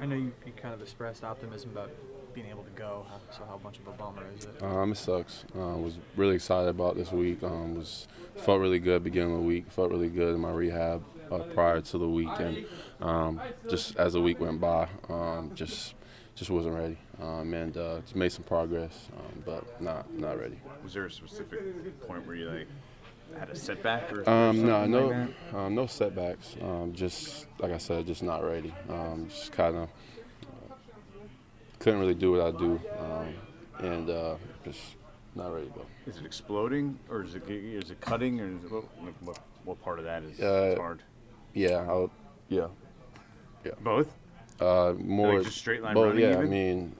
I know you, you kind of expressed optimism about being able to go. So how much of a bummer is it? Um, it sucks. Uh, was really excited about this week. Um, was felt really good beginning of the week. Felt really good in my rehab uh, prior to the week, and um, just as the week went by, um, just just wasn't ready. Um, and uh, just made some progress, um, but not not ready. Was there a specific point where you like had a setback or Um, no, no, like um, no setbacks. Um, just like I said, just not ready. Um, just kind of uh, couldn't really do what I do, um, and uh, just not ready to go. Is it exploding or is it is it cutting or is it, what, what, what part of that is Uh, hard? Yeah, I'll, yeah, yeah. Both. Uh, more Like just straight line both, running Yeah, even? I mean,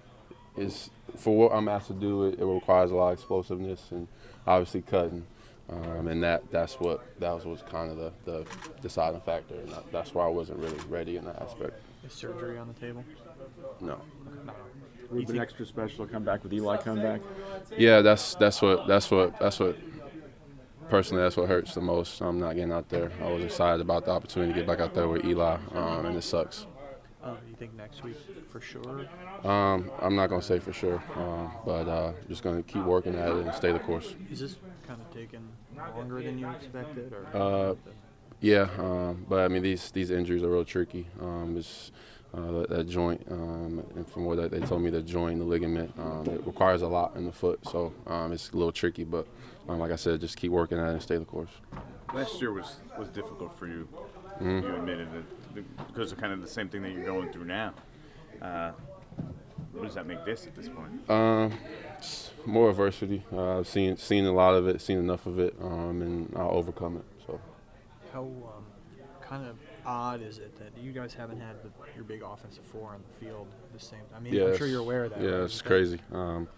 it's for what I'm asked to do. It, it requires a lot of explosiveness and obviously cutting, um, and that that's what that was, was kind of the, the deciding factor, and that, that's why I wasn't really ready in that aspect. Is surgery on the table? No. No. Ruben extra special come back with Eli come back. Yeah, that's that's what that's what that's what personally that's what hurts the most. I'm not getting out there. I was excited about the opportunity to get back out there with Eli, um, and it sucks. Uh, you think next week for sure? Um, I'm not gonna say for sure, um, but uh, just gonna keep working at it and stay the course. Is this kind of taking longer than you expected, or? Uh, Yeah, um, but I mean these these injuries are real tricky. Um, it's uh, that, that joint, um, and from what they- they told me, the joint, the ligament, um, it requires a lot in the foot, so um, it's a little tricky. But um, like I said, just keep working at it and stay the course. Last year was was difficult for you. Mm-hmm. You admitted that because of kind of the same thing that you're going through now. Uh, what does that make this at this point? Um, more adversity. Uh, I've seen seen a lot of it, seen enough of it, um, and I'll overcome it. So How um, kind of odd is it that you guys haven't had the, your big offensive four on the field the same? I mean, yeah, I'm sure you're aware of that. Yeah, right? it's crazy. Um,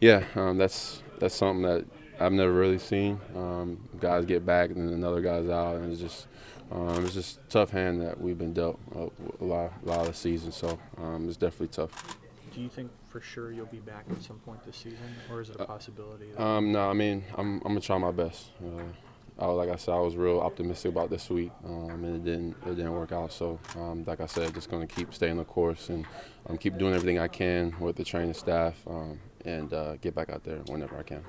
yeah, um, that's that's something that I've never really seen. Um, guys get back and then another guy's out, and it's just um, it's just a tough hand that we've been dealt uh, a lot, a lot of the season. So um, it's definitely tough. Do you think for sure you'll be back at some point this season, or is it a possibility? That, Um, no, I mean I'm, I'm gonna try my best. Uh, I, like I said, I was real optimistic about this week, um, and it didn't it didn't work out. So um, like I said, just gonna keep staying the course and um, keep doing everything I can with the training staff, um, and uh, get back out there whenever I can.